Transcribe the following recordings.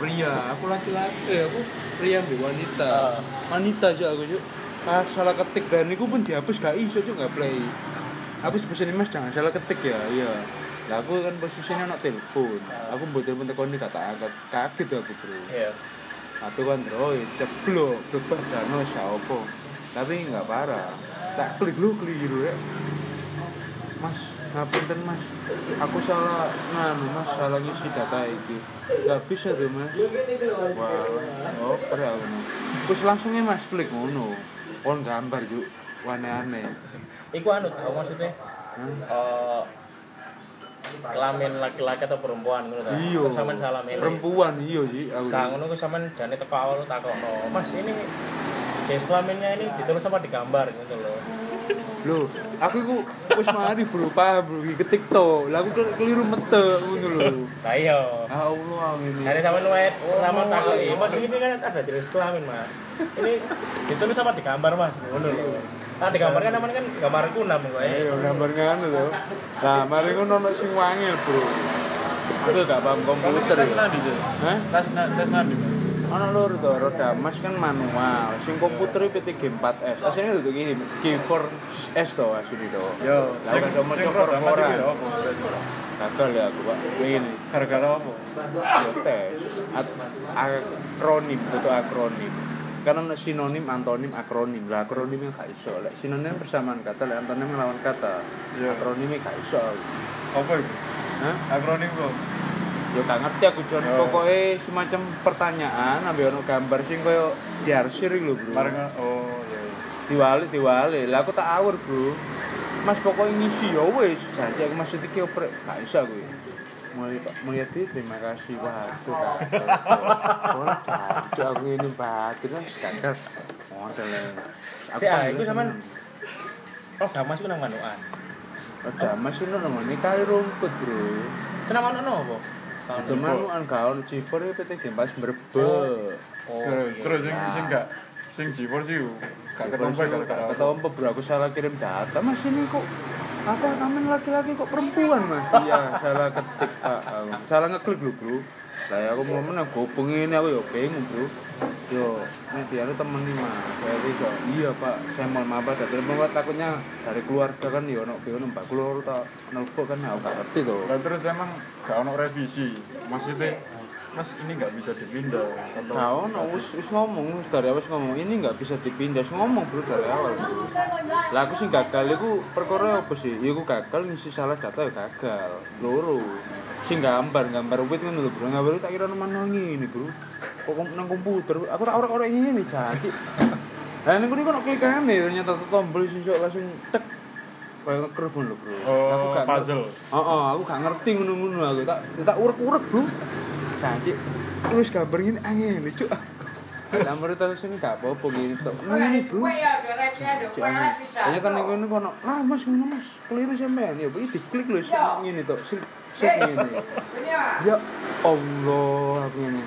pria aku laki-laki eh aku pria ambil wanita. Ah. wanita aja aku cuk. Ah salah ketik dan itu pun dihapus gak iso cuk gak play. Aku sebesar mas jangan salah ketik ya iya. Lah aku kan posisinya nak telepon. Ah. aku buat telepon tekan kata agak kaget aku bro. Iya. Aku kan Android ceblok bebas jano siapa. Tapi nggak parah. Tak klik lu keliru ya mas ngapunten mas. Aku salah nganu mas salah ngisi data iki. Nggak bisa tuh mas. Wah oh pernah aku. Terus langsungnya mas klik ngono. Kon gambar juk aneh-aneh. Iku anu tau maksudnya? Hah? eh kelamin laki-laki atau perempuan ngono ta? Iya Terus sampean salah milih. Perempuan iya sih aku Kang ngono ku sampean jane teko awal takokno. Mas ini jenis kelaminnya ini ditulis apa digambar gitu loh Loh, aku iku wis mari bro, paham bro, iki ketik to. Lah aku ke- keliru mete ngono lho. Lah iya Ya Allah ini. Dari sama nuet sama takoki, Mas ini kan ada jenis kelamin Mas. Ini ditulis apa digambar Mas? Ngono lho. Ah digambar kan namanya kan gambar kunam kok. eh. Ayo gambar ngono lho. Lah mari ngono ono sing wangil, Bro. Aku gak paham komputer tes ya. nandi sih Hah? tes na- tes nandi Ono lur to, roda mas kan manual. Sing komputer PT G4S. Asline itu iki G4S to asline to. yo Lah aku gak roda Mas ora. Gagal ya aku, Pak. Ini gara-gara apa yo tes akronim itu akronim karena ono sinonim antonim akronim lah akronimnya gak iso lek sinonim persamaan kata lek antonim lawan kata Iya. akronimnya gak iso apa itu Hah? akronim kok yo gak ngerti aku Jon. Yo. pokoknya semacam pertanyaan ambil ono gambar sing koyo diarsir lho bro. Bareng oh iya iya. diwali diwali. Lah aku tak awur bro. Mas pokoknya ngisi ya wis. Saja aku maksud iki oprek gak iso aku mulai melihat dia terima kasih. Waduh gagal ora jancuk aku ini batin wis gagal model Si ah iku sampean Oh, damas iku nang manukan. ada mas ini namanya kali rumput bro. Senang ono apa? Tahun itu manuan kau cifor ya PT Gempas berbe Oh. terus terus sing sing gak sing jifor sih gak ketompo gara-gara apa? ketompo. bro. Aku salah kirim data. Mas ini kok apa namanya laki-laki kok perempuan mas? Iya salah ketik pak. Salah ngeklik lu bro. Lah ya aku mau menang gopeng ini aku ya bingung bro yo nih dia itu temen nih mas saya bisa iya pak saya mau maaf ada telepon Pak. takutnya dari keluarga kan ya ono bingung mbak keluar tak nelfon kan aku gak ngerti tuh Lah terus emang gak ono revisi maksudnya mas ini gak bisa dipindah atau Nah, ono wis wis ngomong wis dari awal ngomong ini nggak bisa dipindah, wis ngomong bro dari awal bro. Lah aku sing gagal iku perkara apa sih? Ya aku gagal ngisi salah data ya gagal. Loro. Sing gambar, gambar wit ngono lho bro. Gambar tak kira manual ngene bro. Kok nang komputer, aku tak ora-ora ngene janji. Lah ning kono ono klikane ternyata tombol sing sok langsung tek kayak nge-curve lho bro. Oh, aku gak puzzle. Heeh, aku gak ngerti ngono-ngono aku. Tak tak urek-urek, Bro. Janji. Terus gambar ini angin lucu. Gambar itu sini gak apa-apa gini tok. Ini, Bro. Si angin. Ternyata ning kono kono, "Lah, Mas, ngono Mas. Keliru sampean." Ya, iki diklik lho sing ngene tok. Sing ngene. Ya Allah, aku ini.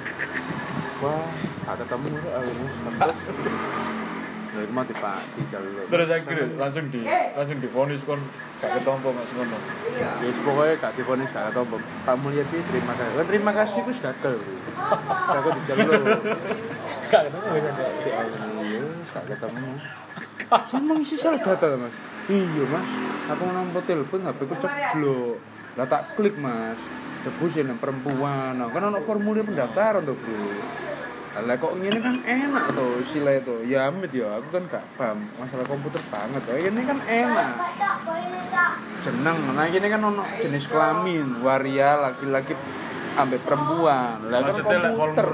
Wah, gak ketemu rek aku Mas. Ya, itu mah dipati jalur. terus akhirnya langsung di langsung divonis kon gak ketompo mas ngono Ya wis pokoknya gak difonis gak ketemu. Pak Mulyadi terima kasih. Kan terima kasih wis gagal, Bro. Saya kok dijalur. Gak ketemu. Iya, gak ketemu. Saya emang isi salah data Mas. Iya, Mas. Aku nampa telepon HP ku ceblok. Lah tak klik, Mas. Jebus ya perempuan. Nah, kan ono formulir pendaftaran tuh, Bro. Lah kok ngene kan enak tuh istilah itu. Ya amit ya, aku kan gak paham masalah komputer banget. Ya ini kan enak. jeneng nah ini kan ono jenis kelamin waria laki-laki ambek perempuan lah kan komputer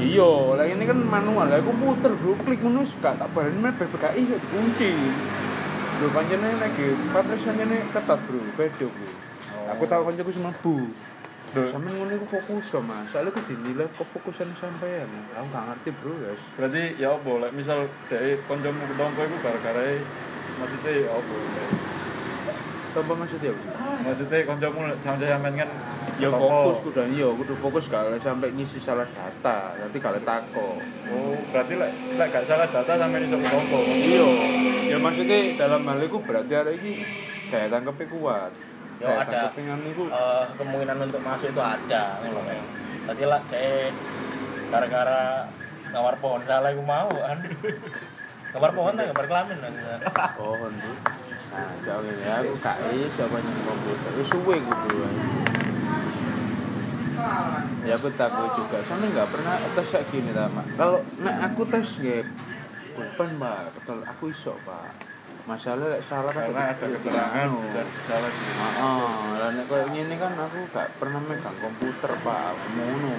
iya lah ini kan manual lah komputer bro klik wis gak tak baleni men BPKI iso dikunci lho pancene lagi papresannya ketat bro beda bro aku tahu mlebu Duh. Sampe ngono iku fokus so, Mas. Soalnya aku dinilai kefokusan sampean. Aku gak ngerti, Bro, guys. berarti ya apa lek misal dari koncomu ketompo iku gara-gara maksudnya ya apa Apa maksudnya, Bro? maksudnya koncomu sampe sampean kan ya fokus kudu iya kudu fokus kalau sampai ngisi salah data nanti kalau tako oh berarti lek lek gak salah data sampe iso ketompo iya ya maksudnya dalam hal itu berarti ada ini daya tangkapnya kuat Ya, daya ada. Eh, kemungkinan untuk masuk itu ada ngono kan. tadi lah kayak gara-gara ngamar pohon salah aku mau kan. Gambar pohon lah gambar kelamin kan. Pohon tuh nah jauh ini aku gak iso apa yang komputer suwe gue bro ya aku takut juga. Sampe nggak pernah tes kayak gini lah mak. Kalau nek aku tes nggak bukan pak. Betul aku iso pak masalah lek salah pas ada keterangan bisa salah di Heeh, lah nek koyo ngene kan aku gak pernah megang komputer, Pak. Ngono.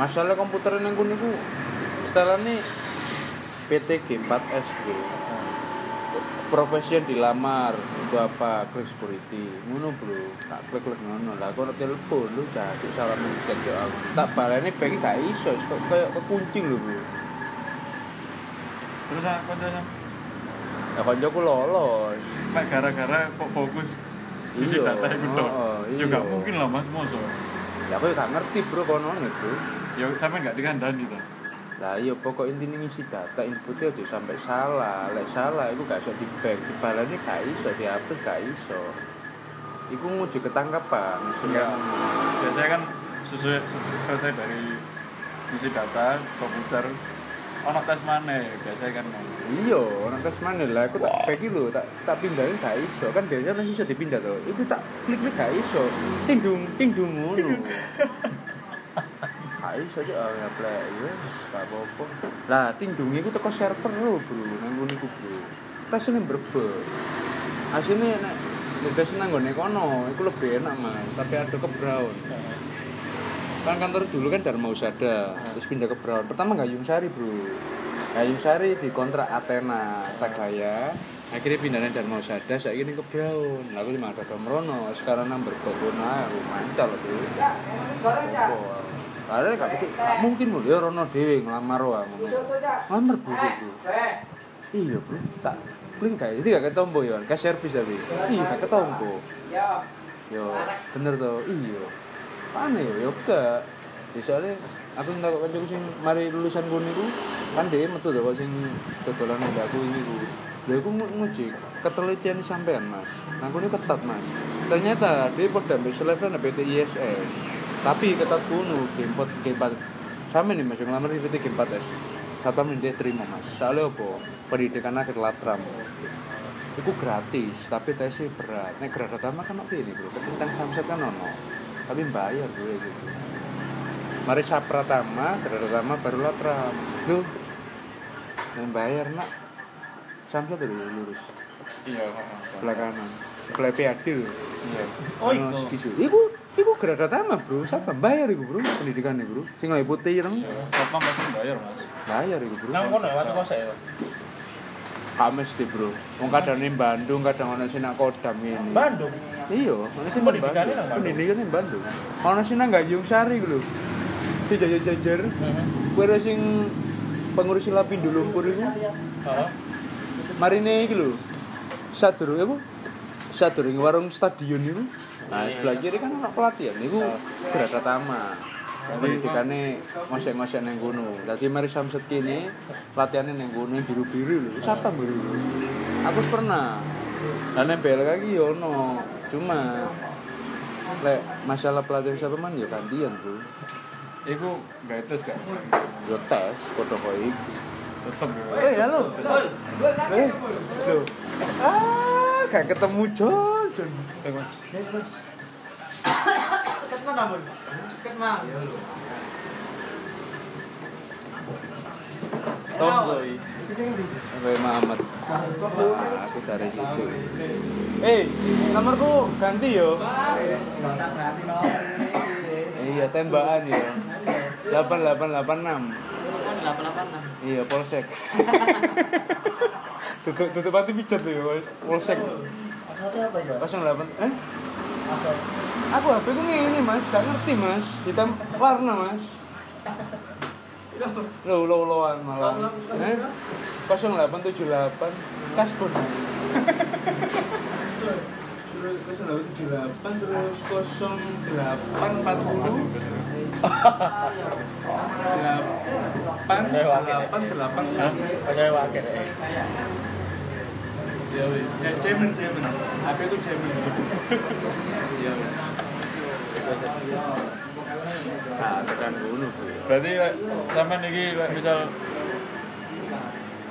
Masalah komputer nang kono niku setelahnya PTG 4S bro. Profesi yang dilamar itu apa? Klik security. Ngono bro. Tak klik klik ngono. Lah kono telepon lu jadi salah mencet yo aku. Tak balene pengen gak iso kok kayak kekuncing lho bro. terus ah, kau jangan Ya koncoku lolos. Mek gara-gara kok fokus isi Iya, data itu dong heeh, ya gak iya. mungkin lah mas moso Ya aku ya gak ngerti bro kono bro. ya sampe gak dikandani tuh Lah iya pokok intinya ngisi data inputnya aja sampai salah. Lek salah iku gak iso di back, dibalani gak iso, dihapus gak iso. Iku nguji ketangkapan. Iya. biasanya kan sesuai selesai dari isi data komputer ono tes mana biasanya kan. Iya, orang tes mana lah, aku tak pegi lho, tak tak pindahin gak iso. Kan biasanya masih iso dipindah tuh. Iku tak klik klik gak iso. Tindung tindung ngono. Gak iso aja ah ya play. Yes, gak apa-apa. Lah tindung iku teko server lho, Bro. Nang ngono iku, Bro. Tesnya berbeda. Hasilnya nek nek tes nang nggone kono, iku lebih enak, Mas. Tapi ada ke Brown. Kan kantor dulu kan Dharma Usada, terus pindah ke Brown. Pertama Gayung Sari, Bro. Gayung Sari dikontrak Athena, Tagaya. Akhirnya pindahnya Dharma Usada, saya ini ke Brown. Lalu lima ada Merono, sekarang berbagona, aku mancal Bro. Apa? Karena gak, gak mungkin lho, ya Rono Dewi ngelamar ngono. Ngelamar bro. Iya bro, tak bling kayak jadi gak ketombo ya, ke servis tapi. Iya gak ketombo. Yo, bener toh, iya. Pane yo, yo gak. Ya soalnya aku ndak kok kancaku sing mari lulusan kono niku kan dhewe metu kok sing dodolan aku ini ku. Lha aku ngu- nguji ketelitian sampean Mas. Nah kono ketat Mas. Ternyata dia pada selevel PT ISS. Tapi ketat kuno gamepot gamepot sama nih Mas yang ngelamar di PT Game 4S. Satpam ini dia terima Mas. Soalnya apa? Pendidikan akhir latram. Iku gratis, tapi tesnya berat. Nek grada pertama kan oke ini bro. Tentang samset kan ono. Tapi bayar bro gitu. Mari sapratama, grada pertama baru latram. Lu yang bayar nak samset dulu ya, lurus iya sebelah kanan sebelah PAD iya Oh, Ono iku. skisu. Iku iku grada pertama bro. Siapa bayar iku bro pendidikannya bro. Sing lagi putih ireng Satpam pasti bayar mas bayar iku bro. nang kono ya waktu kosek ya Kames deh bro. Wong kadang ning Bandung, kadang ono sing nak Kodam ngene. Bandung Iya, ono sing nang Pendidikannya Bandung. nang Bandung. Pendidikan ning Bandung. Ono sing nang Gayung Sari lho. Jajar-jajar. Ora sing pengurus Lapindo Lumpur. Heeh. Marine iki lho. Sadurunge apa? Sadurunge warung stadion iku. Nah, sebelah kiri kan ono pelatihan iku Grada Tama. Pendidikannya ngosek-ngosek neng gunung. Tadi mari samset kini latihannya neng gunung yang biru-biru lho. Siapa biru? Aku pernah. Dan nempel lagi yo ono. Cuma lek masalah pelatihan siapa man ya gantian bro. Iku gak tes gak Yo tes, foto kok iku. tetep ya Eh, halo. Eh, loh. Ah, gak ketemu John. John. Eh, Mas. Tomboy. Sampai Mamat. Ah, aku dari situ. Eh, nomorku ganti yo. Iya, tembakan ya. 8886. Iya, polsek. tutup tutup hati pijat tuh ya, polsek. 08 eh? Aku HP ku ngene, Mas. Gak ngerti, Mas. Hitam warna, Mas. Lo lo loan malah. Eh? 0878 Kaspon. 0878 terus 0840 delapan delapan delapan ya. tekan ngono, Bro. Berarti lek sampean iki lek misal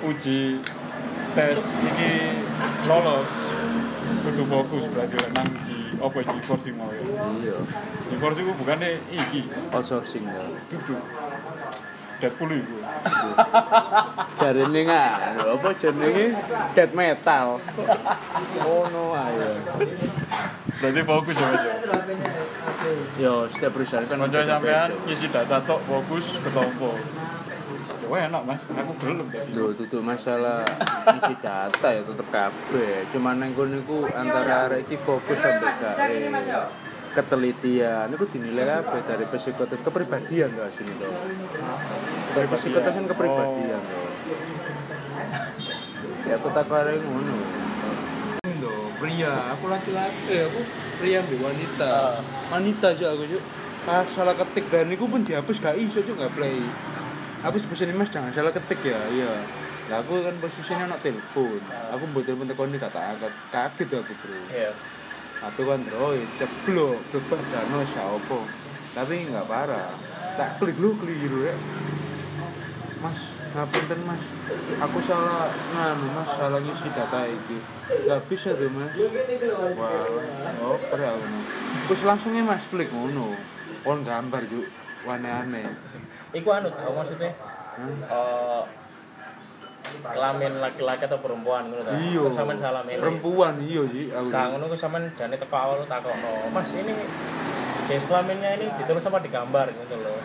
uji tes iki lolos kudu fokus berarti lek nang G apa G-Force sing mau ya. Iya, G-Force iku bukane iki outsourcing ya. dudu Deadpool iku. Jarine nggak, apa jenenge death metal. Oh no, ayo. Berarti fokus ya Mas. ya? Yo, setiap perusahaan kan Kanca beda-beda. sampean ngisi data tok fokus ketompo. Ya enak Mas, aku gelem tadi. Duh, itu masalah isi data ya tetep kabeh. Cuman kono niku antara arek iki fokus sampai ke eh, ketelitian niku dinilai kabeh dari psikotes kepribadian to asine to. Dari psikotes kan kepribadian to. Ya aku tak arek ngono. Indo, pria, aku laki-laki, eh, aku pria ambil wanita. Wanita aja aku juk. Pas salah ketik dan niku pun dihapus gak iso juk gak play. Aku sebesar mas jangan salah ketik ya, iya. Lah aku kan posisinya nak telepon. Aku buat telepon ini kata agak kaget aku bro. Iya. Aku kan Android ceblok, bebas jano siapa. Tapi nggak parah. Tak klik lu keliru ya. Mas, ngapunten mas, aku salah nganu mas, salah ngisi data iki. Gak bisa tuh mas. Wah, oh aku. Terus langsungnya mas klik ngono. On gambar juk, aneh-aneh. Iku anu tau maksudnya eh kelamin laki-laki atau perempuan ngono ta. Iya. Sampean salah milih. Perempuan iya sih aku. Kang ngono ku sampean jane teko awal takokno, "Mas, ini jenis kelaminnya ini ditulis apa digambar gitu loh."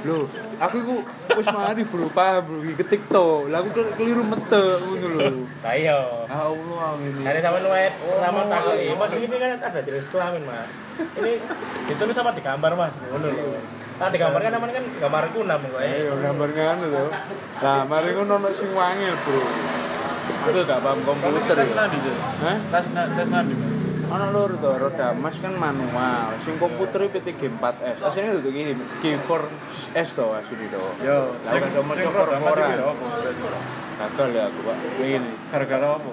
Loh, aku iku wis mari bro, paham bro, iki ketik to. Lah aku keliru mete ngono lho. Lah iya. Ya Allah ini. Dari sampean luwet sama takoki, "Mas, ini kan ada jenis kelamin, Mas. Ini ditulis apa digambar, Mas?" Ngono lho. Nah, digambar kan namanya kan gambar kunam kok. eh. Ayo gambar ngono lho. Lah mari ngono ono sing wangil, Bro. Aku gak paham komputer tes ya. nandi sih. Hah? Tes tes nandi. Mas? Ono loro to, roda mas kan manual. Sing komputer PT G4S. Asline itu iki G4S to asline to. Yo, Lah gak sama lho, apa berarti? Gagal ya aku, Pak. Ini Gara-gara apa?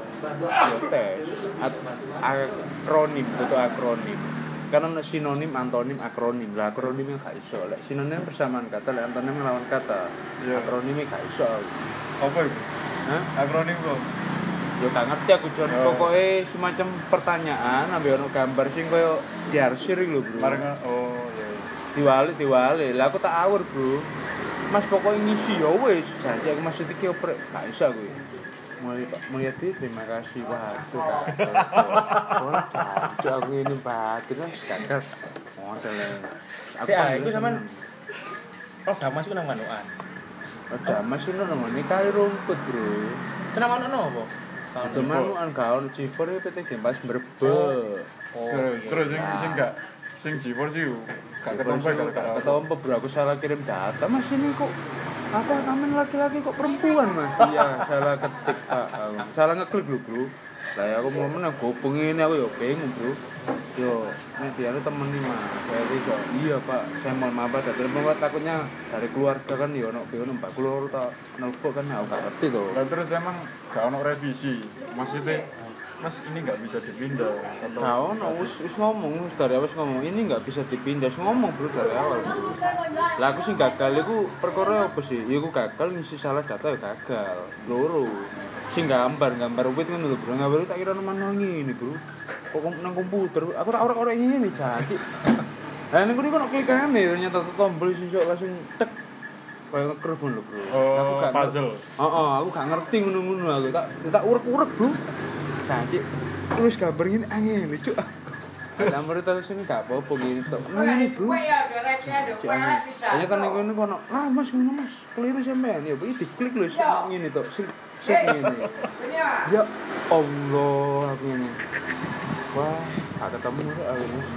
yo tes akronim itu akronim ono sinonim antonim akronim lah akronimnya gak iso lek sinonim persamaan kata lek antonim lawan kata Iya. akronimnya gak iso. Apa itu? Hah? Akronim kok. yo gak ngerti aku Jon Oh. pokoknya semacam pertanyaan ambil ono gambar sing koyo diarsir lho bro Bareng oh iya. iya. diwali diwali lah aku tak awur bro mas pokoknya ngisi ya wis saja aku maksud iki oprek gak iso aku mulai melihat dia terima kasih. Waduh oh jancuk aku ini batin mas gagal model. Si ah, iku sampean Oh, damas iku nang manukan. ada mas ini namanya kali rumput bro. Senang ono apa? cuman manukan kau G4 itu PT berbe Oh. Terus terus sing sing gak sing G4 sih gak ketompo apa? ketompo bro. Aku salah kirim data. Mas ini kok apa? Kamen laki-laki kok perempuan mas? Iya salah ketik pak. Salah ngeklik lu bro. Lah ya aku mau menang gopeng ini aku ya bingung bro. Yo nih dia tuh temen nih mas. Saya bisa iya pak saya mohon maaf ada telepon pak takutnya dari keluarga kan ya ono bingung mbak. Keluar tak nelfon kan aku gak ngerti tuh Lah terus emang gak ono revisi. Maksudnya Mas ini nggak bisa dipindah atau Kau no, wis, wis ngomong, wis dari awal ngomong ini nggak bisa dipindah, wis ngomong bro dari awal bro. Lah aku sih gagal, aku perkara apa sih? Ya aku gagal ngisi salah data ya gagal, loro. Sing gambar, gambar wit ngono lho bro, gambar tak kira manual ngene bro. Kok nang komputer, aku tak ora-ora ngene janji. Lah ning kene kok klikane ternyata tombol sing sok langsung tek. Kayak nge-curve lho bro. Oh, Aku gak puzzle. Heeh, aku gak ngerti ngono-ngono aku. Tak tak urek-urek, Bro. Janji. Terus gambar ini angin lucu. Gambar itu sini gak apa-apa gini tok. Ini, Bro. Janji angin. Ternyata ning kono kono, "Lah, Mas, ngono Mas. Keliru sampean." Ya, iki diklik lho sing ngene tok. Sing sing ngene. Ya Allah, aku ini. Wah, gak ketemu aku Mas.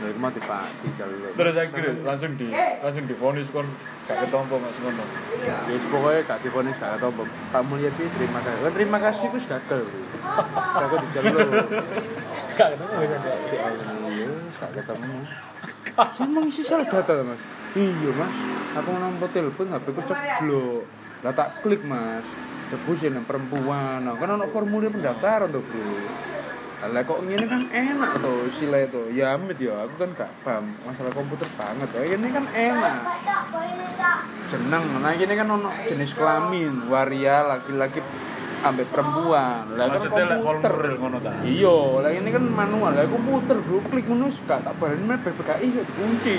Ya, itu mah dipati jalur. terus akhirnya langsung di langsung divonis kon gak ketompo mas ngono. Ya wis pokoknya gak difonis gak tau Pak Mulyadi terima kasih. Kan terima kasih ku gagal. Saya kok dijalur. Gak ketemu. Iya, gak ketemu. Saya emang isi salah data Mas. Iya Mas, aku nomor telepon HP ku ceblok. Lah tak klik Mas. Jebus yang perempuan. Nah, kan ono formulir pendaftaran tuh, Bro. Lah kok ngene kan enak tuh sile tuh ya amit ya aku kan gak paham masalah komputer banget. Ya ini kan enak. Jeneng nah ini kan ono jenis kelamin waria laki-laki ambek perempuan. Lah kan komputer. iya lah ini kan manual. Lah komputer bro klik ngono gak tak men BPKI iso dikunci.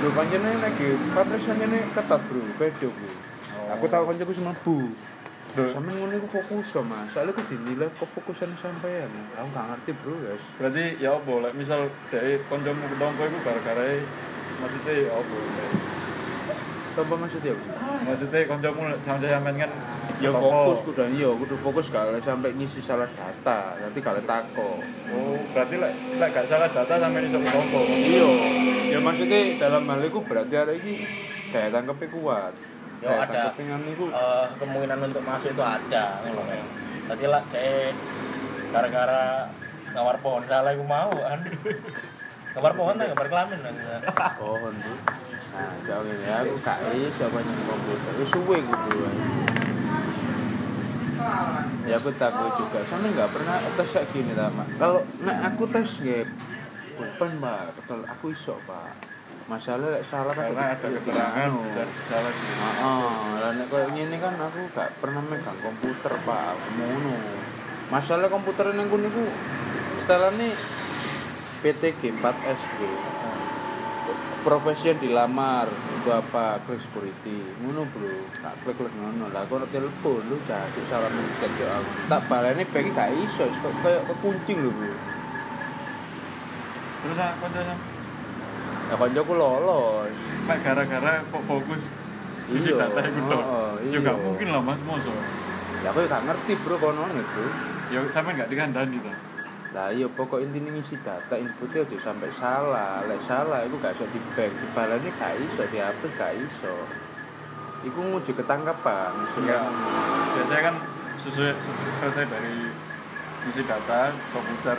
Lho pancene lagi papresannya ketat bro. Beda bro. Aku tahu kancaku semampu Sampe ngono iku fokus so, Mas. Soalnya aku dinilai kefokusan sampean. Aku gak ngerti, Bro, guys. Berarti ya apa lek misal dhek kancamu ketongko iku gara-gara maksudnya ya apa? Tanpa maksudnya apa? Maksudnya kancamu sampe sampean kan Ya toko. fokus kudu iya, kudu fokus kalau sampai ngisi salah data, nanti kalau tako. Oh, berarti lek lek gak salah data sampe iso ketongko. Iya. Ya maksudnya dalam hal itu berarti ada iki daya tangkapnya kuat. Ya, Daya ada. Eh, kemungkinan untuk masuk itu ada ngono kan. Tadi lah kayak gara-gara ngamar pohon salah iku mau kan. Ngamar pohon tak gambar kelamin kan. pohon tuh. Nah, jauh ini aku gak iso banyak komputer. Wis suwe gue bro. Ya aku takut juga. Sampe nggak pernah tes kayak gini lah, Mak. Kalau nek aku tes nggak bukan, Pak. Betul, aku iso, Pak. Masalah lek salah Karena ada keterangan bisa salah gitu. Heeh, lah nek koyo ngene kan aku gak pernah megang komputer, Pak. Ngono. Masalah komputer ning kono iku setelahnya PTG 4S bro. Profesi yang dilamar itu apa? Klik security. Ngono bro. Tak klik klik ngono. Lah kono telepon lu jadi salah mencet yo aku. Tak balene bagi gak iso, kok kayak kekuncing lho bro. Terus ah, kancamu Ya koncoku lolos. Mek gara-gara kok fokus isi Iya, heeh, Ya gak iya. mungkin lah Mas Moso. Ya aku ya gak ngerti bro kono bro. Ya sampe gak dikandani to. Lah iya pokok intinya ngisi data inputnya aja sampai salah. Lek salah itu gak iso di bank, dibalani gak iso, dihapus gak iso. Iku nguji ketangkapan. Ya, biasanya kan sesuai selesai dari isi data komputer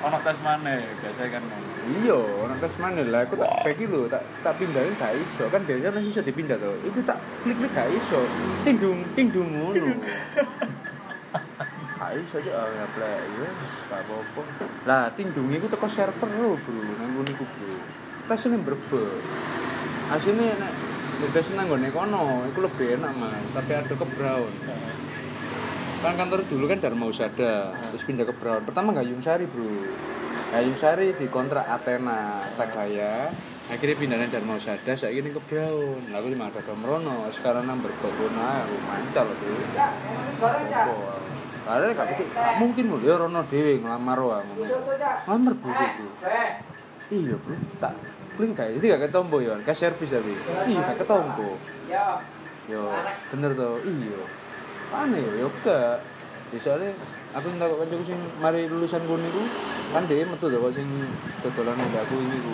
ono tes mana biasanya kan. Iya, orang tes mana lah, aku tak pegi lho, tak tak pindahin gak iso. Kan biasanya masih iso dipindah tuh. Iku tak klik klik gak iso. Tindung tindung ngono. Gak iso aja ah ya plek. Yes, gak apa-apa. Lah tindung iku teko server lho, Bro. Nang ngono iku, Bro. Tes ini berbeda. Asline nek tes nang nggone kono, iku lebih enak, Mas. Tapi ada ke Brown. Kan kantor dulu kan Dharma Usada, terus pindah ke Brown. Pertama Gayung Sari, Bro. Gayung Sari dikontrak Athena, Tagaya. Akhirnya pindahnya Dharma Usada, saya ini ke Brown. Lalu di ada Merono, sekarang nang aku mancal tuh. Apa? Karena gak, gak mungkin lho, ya Rono dewe ngelamar ngono. Ngelamar bro, bro. Iya bro, tak klik kayak jadi gak ketombo ya, ke servis tapi. Iya gak ketombo. Yo, bener toh, iya. Aneh yo gak. Ya soalnya aku ndak kok kancaku sing mari lulusan kono iku kan dhewe metu kok sing dodolan mbak aku ini ku.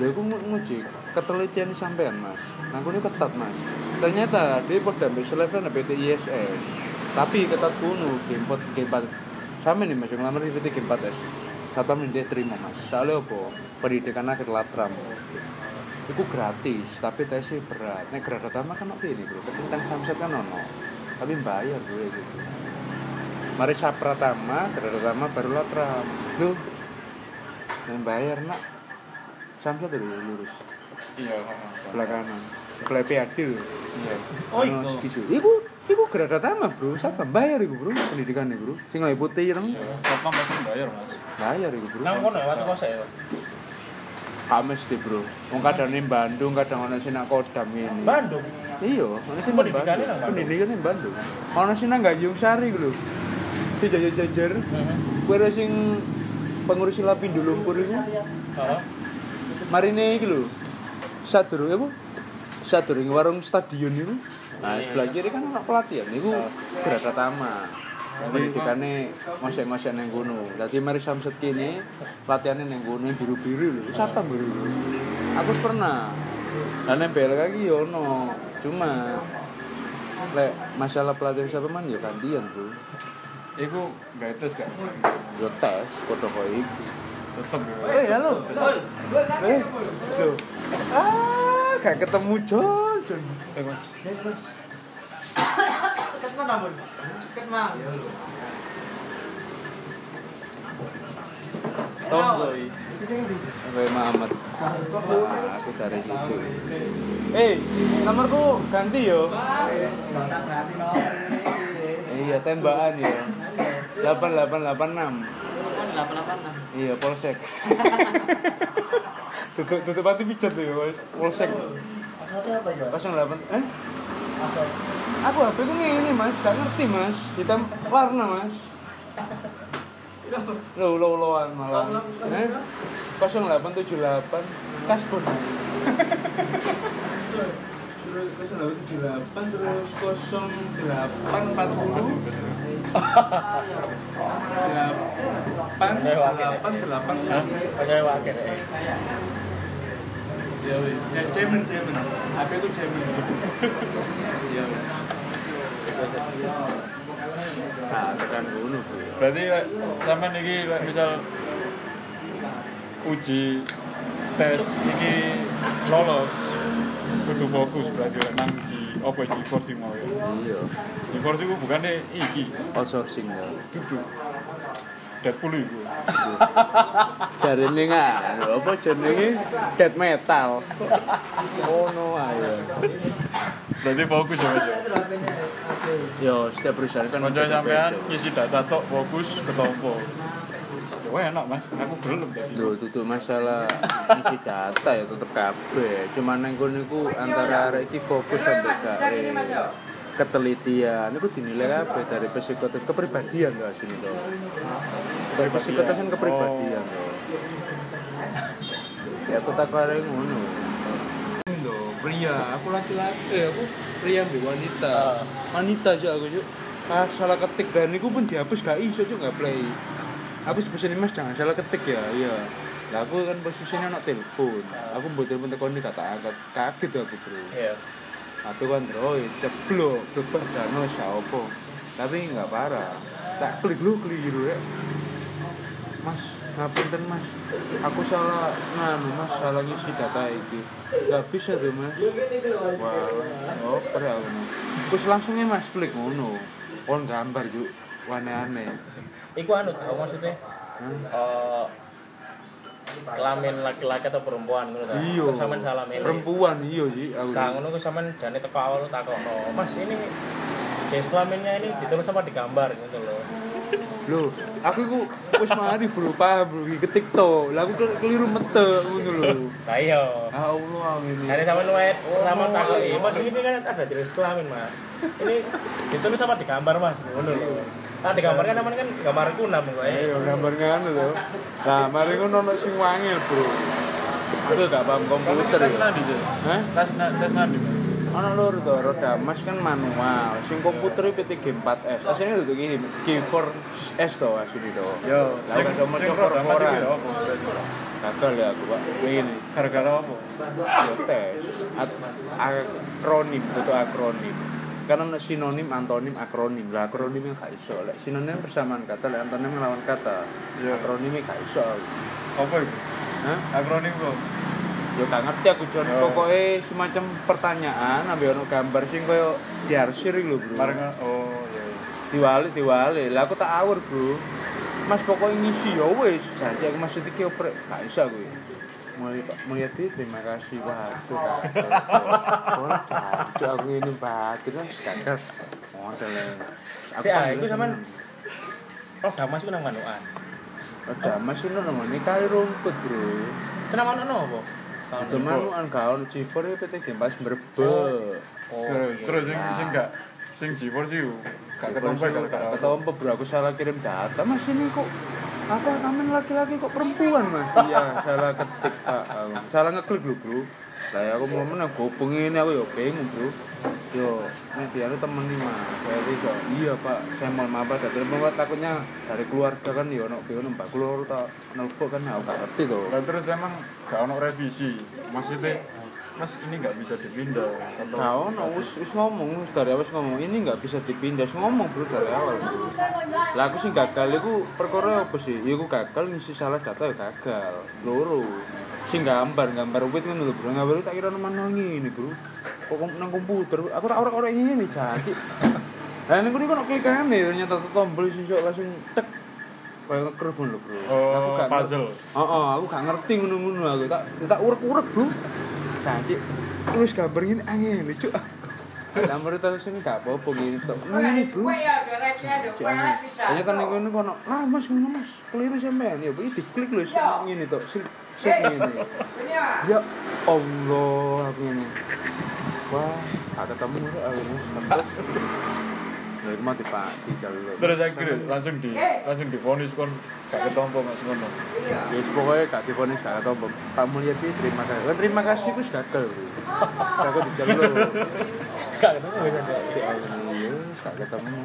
Lha iku ngu- nguji ketelitian sampean, Mas. Nang kono ketat, Mas. Ternyata dia pada ambek selevel PT ISS. Tapi ketat kuno gamepad gamepad sama nih Mas yang ngelamar di PT Game 4S. Satpam ini dia terima Mas. Soalnya apa? Pendidikan akhir latram. Iku gratis, tapi tesnya berat. Nek grada pertama kan oke ini bro, tentang samset kan ono. Tapi bayar bro gitu. Mari sapratama, grada pertama baru latram. Loh, yang bayar nak samset dulu ya, lurus Iya, sebelah kanan sebelah Adil Iya. Oh, Ono iku. skisu iku iku grada pertama bro siapa bayar iku bro pendidikannya bro sing lagi putih ireng Satpam pasti bayar, Mas. bayar iku bro Nang kono ya waktu kosek ya. kames deh bro wong kadang ning Bandung kadang ono sing nang Kodam ini Bandung. Iya ono sing nang Bandung? pendidikannya nang Bandung. Ono sing nang Gayung Sari iku lho. Si jajar-jajar kowe ora sing pengurus Lapindo Lumpur iku Kalau marine iki lho. Sadurunge apa? Sadurunge warung stadion itu. Nah sebelah kiri kan anak pelatihan. Itu berada tama pendidikannya ngosek-ngosek neng gunung tadi mari samset kini pelatihannya neng gunung yang biru-biru lho. Siapa biru aku pernah. Dan nempel lagi yo no cuma lek masalah pelatihan siapa man ya gantian bro Iku gak tes gak? yo tes foto koyo iku Tetep ya. Eh, halo. Eh, loh. Ah, gak ketemu Jol. Jol. Eh, Mas. Tomboy. Sampai Muhammad. Nah, aku dari situ. Eh, nomorku ganti yo. Iya, tembakan ya. 8886. Iya, polsek. tutup tutup hati pijat tuh ya, polsek. 08 eh? Aku HP ku ngene, Mas. Gak ngerti, Mas. Hitam warna, Mas. Lo lo loan malah. Eh? 0878 Kasbon. 0878 terus 0840 Saya wakil. 888 Saya wakil. eh. Ya wis, ya cemen cemen. HP ku cemen. Ya wis. Nah, tekan ngono, Bu. Berarti lek sampean iki lek misal uji tes iki lolos kudu fokus berarti nang G apa G-Force sing mau ya. Iya, G-Force iku bukane iki outsourcing ya. dudu Deadpool iku. Jarene nggak, apa jenenge death metal. Oh no ayo. Berarti fokus ya Mas. Yo, setiap perusahaan kan Kanca sampean ngisi data tok fokus ketompo. Ya wah, enak Mas, aku belum tadi. Lho, itu masalah isi data ya tetep kabeh. Cuman nang kono iku antara arek iki fokus sampai ke eh, ketelitian itu dinilai kabeh dari psikotes kepribadian to asine to. Dari psikotes kan kepribadian to. Ya aku tak arek ngono. Pria, aku laki-laki, eh, aku pria mbek wanita. Wanita aja aku juk. Ah, salah ketik dan niku pun dihapus gak iso juk gak play. Aku sebesar mas jangan salah ketik ya, iya. Lah aku kan posisinya nak telepon. Aku buat telepon telepon ini kata agak kaget aku bro. Iya. Aku kan Android ceblok bebas jano siapa. Tapi nggak parah. Tak klik lu keliru ya. Mas, ngapunten mas, aku salah nganu mas, salah ngisi data iki. Gak bisa tuh mas. Wah, oh pernah aku. Terus langsungnya mas klik ngono. On gambar juk, aneh-aneh. Iku anu tau maksudnya Hah? eh kelamin laki-laki atau perempuan ngono ta. Iya. Terus sampean salah milih. Perempuan iya sih aku. Kang ngono ku sampean jane teko awal takokno. Mas ini jenis kelaminnya ini ditulis apa digambar gitu loh. Loh, aku iku wis mari bro, paham bro, iki ketik to. Lah aku ke- keliru mete ngono lho. Lah iya. Ya Allah ini. Jadi sampean luwe sama takoki, Mas ini kan ada jenis kelamin, Mas. Ini ditulis apa digambar, Mas? Ngono lho. Ah digambar kan namanya kan gambar kunam kok. Ayo gambar ngono lho. Lah mari ngono ono sing wangil, Bro. Aku gak paham komputer tes ya. nanti. Hah? Tes nanti. Ono lur to, roda mas kan manual. Sing komputer PT G4S. Asline itu iki G4S to asline to. Yo, Lah gak kira apa berarti? Gagal ya aku, Pak. Ini Gara-gara apa? yo tes akronim itu akronim kan ada sinonim antonim akronim lah akronimnya gak iso lek sinonim persamaan kata lek antonim lawan kata Iya. akronimnya gak iso Apa itu? Hah? Akronim kok. Yo gak ngerti aku Jon. Oh. pokoknya semacam pertanyaan ambil ono gambar sing koyo diarsir lho bro. Bareng oh iya. iya. diwali diwali lah aku tak awur bro. Mas pokoknya ngisi ya wis. Saja aku maksud iki oprek gak aku mulai melihat dia terima kasih. Waduh gagal orang jancuk aku ini batin kan gagal model Si ah, iku sampean Oh, damas iku nang manukan. ada mas ini namanya kali rumput bro. Senang ono apa? Cuman kan kau di Cifor ya PT Gempas berbe Oh. Terus terus sing sing gak sing G4 sih gak apa? ketompo bro. Aku salah kirim data mas. Ini kok apa namanya laki-laki kok perempuan mas? Iya salah ketik pak. Salah ngeklik lu bro. Lah ya aku mau menang gopeng ini aku ya bingung bro yo nih dia tuh temen nih mas saya bisa iya pak saya mau maaf ada telepon Pak. takutnya dari keluarga kan ya ono bingung mbak keluar tak nelfon kan aku gak ngerti tuh Lah terus emang gak ono revisi. Maksudnya Mas ini nggak bisa dipindah atau Kau no, wis wis ngomong wis dari awal ngomong ini nggak bisa dipindah, wis ngomong bro dari awal bro. Lah aku sih gagal, aku perkara apa sih? Ya aku gagal ngisi salah data ya gagal, loro. Sing gambar gambar wit ngono lho bro, gambar tak kira manual ngene bro. Kok nang komputer, aku tak ora-ora ngene nih janji. Lah ning kono kok klikane ternyata tombol sing sok langsung tek. kayak nge-curve lho, Bro. Oh, aku gak puzzle. Heeh, aku gak ngerti ngono-ngono aku. Tak tak urek-urek, Bro. Janji. Terus gambar ini angin, lucu. Gambar itu sini gak apa-apa gini tok. Ngene, Bro. Si angin. Kayaknya kan yang ngono kono. Lah, Mas, ngono, Mas. Keliru sampean. Ya, iki diklik lho sing ngene tok. Sing sing ngene. Ya Allah, aku ini. Wah, gak ketemu aku Mas. Ya, itu mah dipati jalur. Terus akhirnya langsung di langsung divonis kon gak ketompo Mas ngono. Ya pokoknya gak difonis gak tau Pak Mulyadi terima kasih. Kan terima kasih wis gagal, Bro. Saya kok dijalur. Gak ketemu ya. Iya, gak ketemu.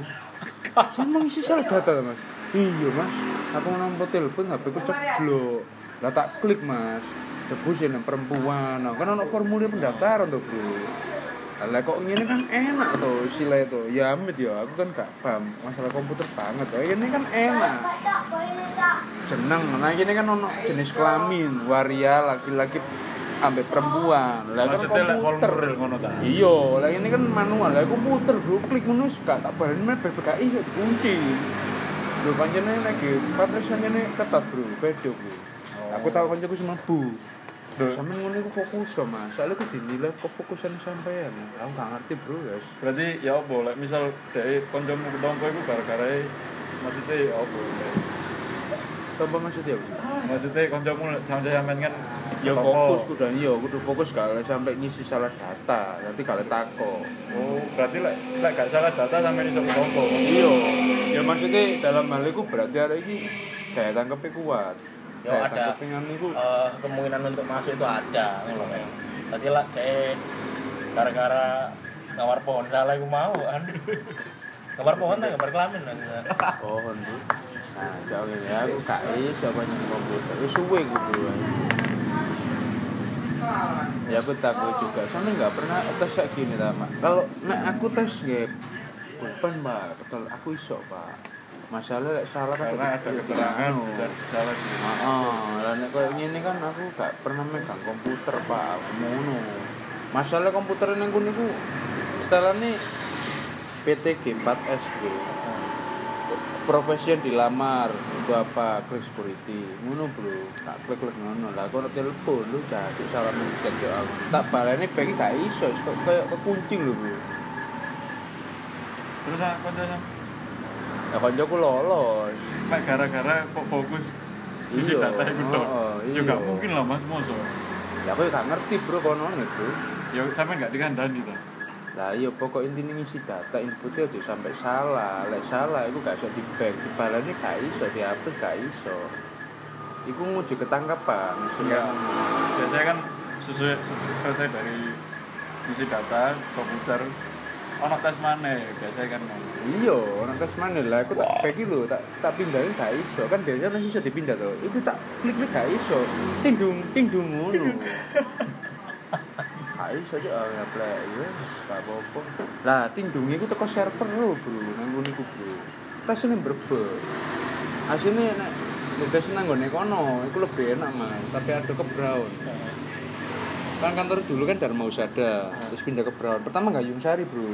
Saya emang isi salah data Mas. Iya, Mas. Aku nomor telepon HP ku ceblok. Lah tak klik, Mas. Jebus yang perempuan. Nah, kan ono formulir pendaftaran tuh, Bro. Lah kok ngene kan enak tuh sila itu. Ya amit ya, aku kan gak paham masalah komputer banget. Oh, ini kan enak. jeneng nah ini kan ono jenis kelamin waria laki-laki ambek perempuan lah kan komputer iya lah ini kan manual lah komputer bro klik ngono gak tak baleni men BPKI iso dikunci lho pancene lagi papresannya nih ketat bro pedo bro aku tahu kancaku mlebu Lho. Sampe ngono iku fokus so, Mas. Soalnya aku dinilai kefokusan sampean. Aku gak ngerti, Bro, guys. Berarti ya apa lek misal dhek kancamu ketompo iku gara-gara maksudnya ya apa? Tanpa maksudnya apa? Maksudnya kancamu sampe sampean kan ya toko. fokus kudu iya kudu fokus kalau sampai ngisi salah data nanti kalau tako Oh, berarti lek lek gak salah data sampean iso ketompo. iya ya maksudnya dalam hal itu berarti ada ini daya tangkapnya kuat Ya, daya ada. Eh, kemungkinan untuk masuk itu ada ngono kan. Tadi lah kayak gara-gara ngamar pohon salah aku mau kan. Gambar pohon tak gambar kelamin kan. pohon tuh nah jauh ini aku gak iso banyak komputer itu suwe gue bro ya aku takut juga sampe nggak pernah tes kayak gini lah mak kalau nek aku tes nggak bukan pak betul aku iso pak masalah lek salah Karena ada keterangan bisa salah di. Heeh, lah nek koyo ngene kan aku gak pernah megang komputer, Pak. Ngono. Masalah komputer ning kono niku setelahnya PT G4S bro. Profesi yang dilamar itu apa? Klik security. Ngono bro. Tak klik klik ngono. Lah kono telepon lu jadi salah mencet yo aku. Tak baleni pengen gak iso kok koyo kekuncing lho bro. Terus ah, kanca Ya koncoku lolos. Mek gara-gara kok fokus isi Iya, data itu dong. heeh, Ya iya. gak mungkin lah Mas Moso. Ya aku ya gak ngerti bro kono bro. Ya sampean gak dikandani ta. Lah iya pokok intinya ngisi data inputnya aja sampai salah. Lek salah iku gak iso di back, dibalani gak iso, dihapus gak iso. Iku nguji ketangkapan. Iya. Biasanya kan sesuai selesai dari isi data komputer ono tes mana biasanya kan Iya, orang tes mana lah, aku tak back lho, tak tak pindahin gak iso. Kan biasanya masih iso dipindah tuh. Iku tak klik klik gak iso. Tindung tindung ngono. Gak iso aja ah ya play. Yes, gak apa-apa. Lah tindungnya iku teko server lho, Bro. Nang ngono iku, Bro. Tes ini berbeda. Hasilnya nek tes nang nggone kono, iku lebih enak, Mas. Tapi ada ke Brown. Kan kantor dulu kan Dharma Usada, terus pindah ke Brown. Pertama Gayung Sari, Bro.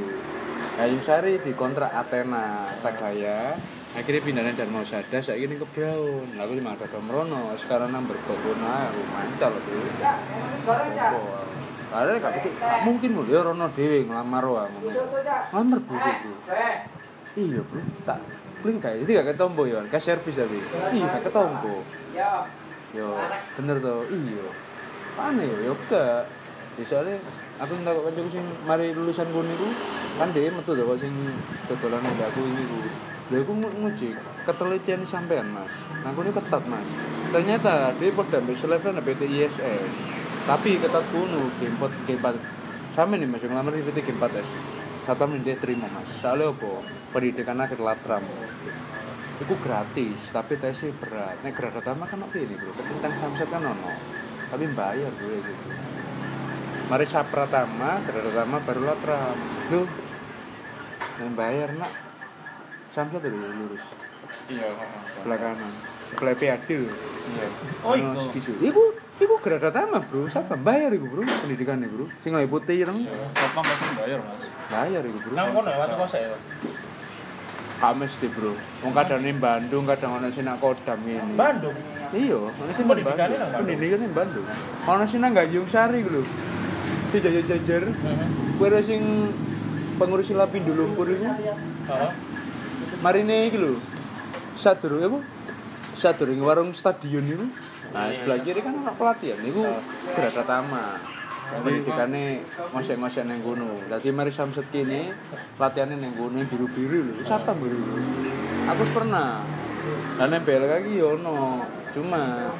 Gayung Sari dikontrak Athena, Tagaya. Akhirnya pindahnya Dharma Usada, saya ini ke Brown. Lalu di Mada Merono, sekarang nang berbagona, aku Bro. Apa? Karena gak, gak mungkin lho, ya Rono Dewi ngelamar ngono. Ngelamar bro. Iya bro, tak bling kayak jadi gak ketombo ya, ke servis tapi. Iya gak ketombo. Yo, bener toh, iya. Pane yo, yo gak. Ya aku ndak kok kancaku sing mari lulusan kono niku kan dia metu kok sing dodolan mbak aku ini ku. Lha aku ngu- nguji ketelitian sampean Mas. Nah kono ketat Mas. Ternyata dia pada selevel PT ISS. Tapi ketat kuno G4 G4 sama nih Mas yang ngelamar di PT G4S. Satpam ini dia terima Mas. Soalnya apa? Pendidikan akhir latram. Iku gratis, tapi tesnya berat. Nek grada pertama kan oke ini bro, tentang samsat kan ono. Tapi bayar bro gitu. Mari sapratama, grada pertama baru latram. Lu, yang bayar nak samsat dulu lurus iya sebelah kanan, sebelah PAD. iya Oh, Ono iku. skisu. Iku, iku grada pertama bro, siapa bayar iku bro pendidikannya bro. Sing lagi putih ireng, Satpam pasti bayar mas bayar iku bro. Nang kono ya waktu kosek ya. Kamis di bro. Wong kadang ning Bandung, kadang ana sing nak Kodam ngene. Bandung Iya, ana sing nang Bandung. Pendidikan nang Bandung. Ana sing nang Gayung Sari ku lho. Jajar-jajar. Kuwi sing pengurus Lapindo Lumpur iku. Heeh. Marine iki lho. Sadurunge apa? Sadurunge warung stadion itu. Nah, sebelah kiri kan anak pelatihan niku berada tama. Pendidikannya ngosek-ngosek neng gunung. Tadi mari Samsat kini latihannya neng gunung biru-biru lho. Siapa biru? Aku pernah. Dan nempel lagi yo no. Cuma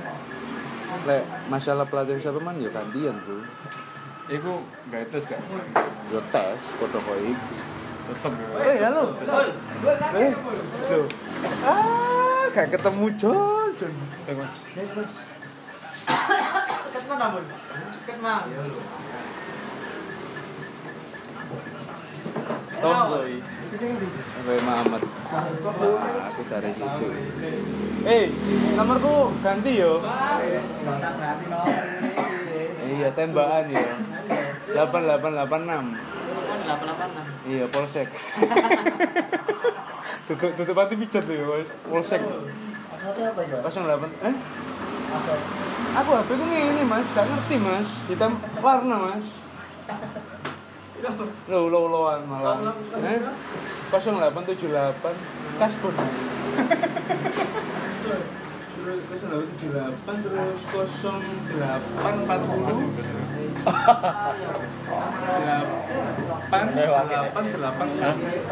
lek masalah pelatihan siapa man ya gantian bro. Iku gak tes gak? Yo tes, foto koik. Tetep ya. Eh, halo. Eh, lho. Ah, gak ketemu John. John. Eh, Mas. Tomboy. Sampai Muhammad. Ah, aku dari situ. Eh, nomorku ganti yo. Iya, tembakan ya. 8886. Iya, polsek. tutup tutup hati pijat tuh ya, polsek. 08 eh? Aku HP ku ngene, Mas. Gak ngerti, Mas. Hitam warna, Mas. Lo lo loan malah. Eh? 0878 Kasbon. 0878 terus 0840 8 8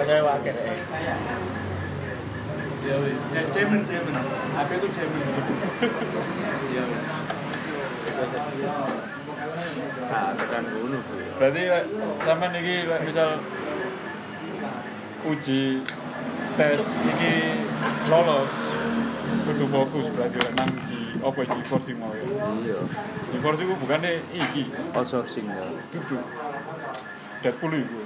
Kayak wakil eh. Ya wis. Ya cemen cemen. HP ku cemen. Ya wis. Ah, tekan. Berarti lek sampean iki lek misal uji tes iki lolos kudu fokus berarti lek nang G apa G force mau ya. Iya. G force iku bukane iki Outsourcing ya. dudu Deadpool iku.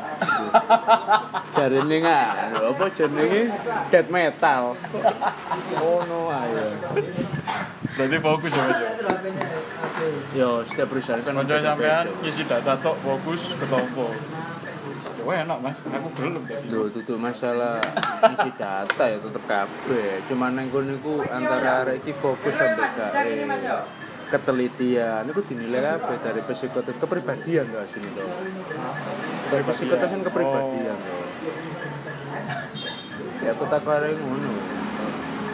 Jarene nggak, apa jenenge death metal. Oh no ayo. Berarti fokus ya Mas. Ya? Yo, setiap perusahaan kan Kanca sampean ngisi data tok fokus ketompo. Ya enak Mas, aku belum tadi. Duh, itu masalah isi data ya tetep kabeh. Cuman nang kono antara arek iki fokus sampai ke eh, ketelitian niku dinilai kabeh dari psikotes kepribadian to asline to. Dari psikotes kan kepribadian to. Ya aku tak arek ngono.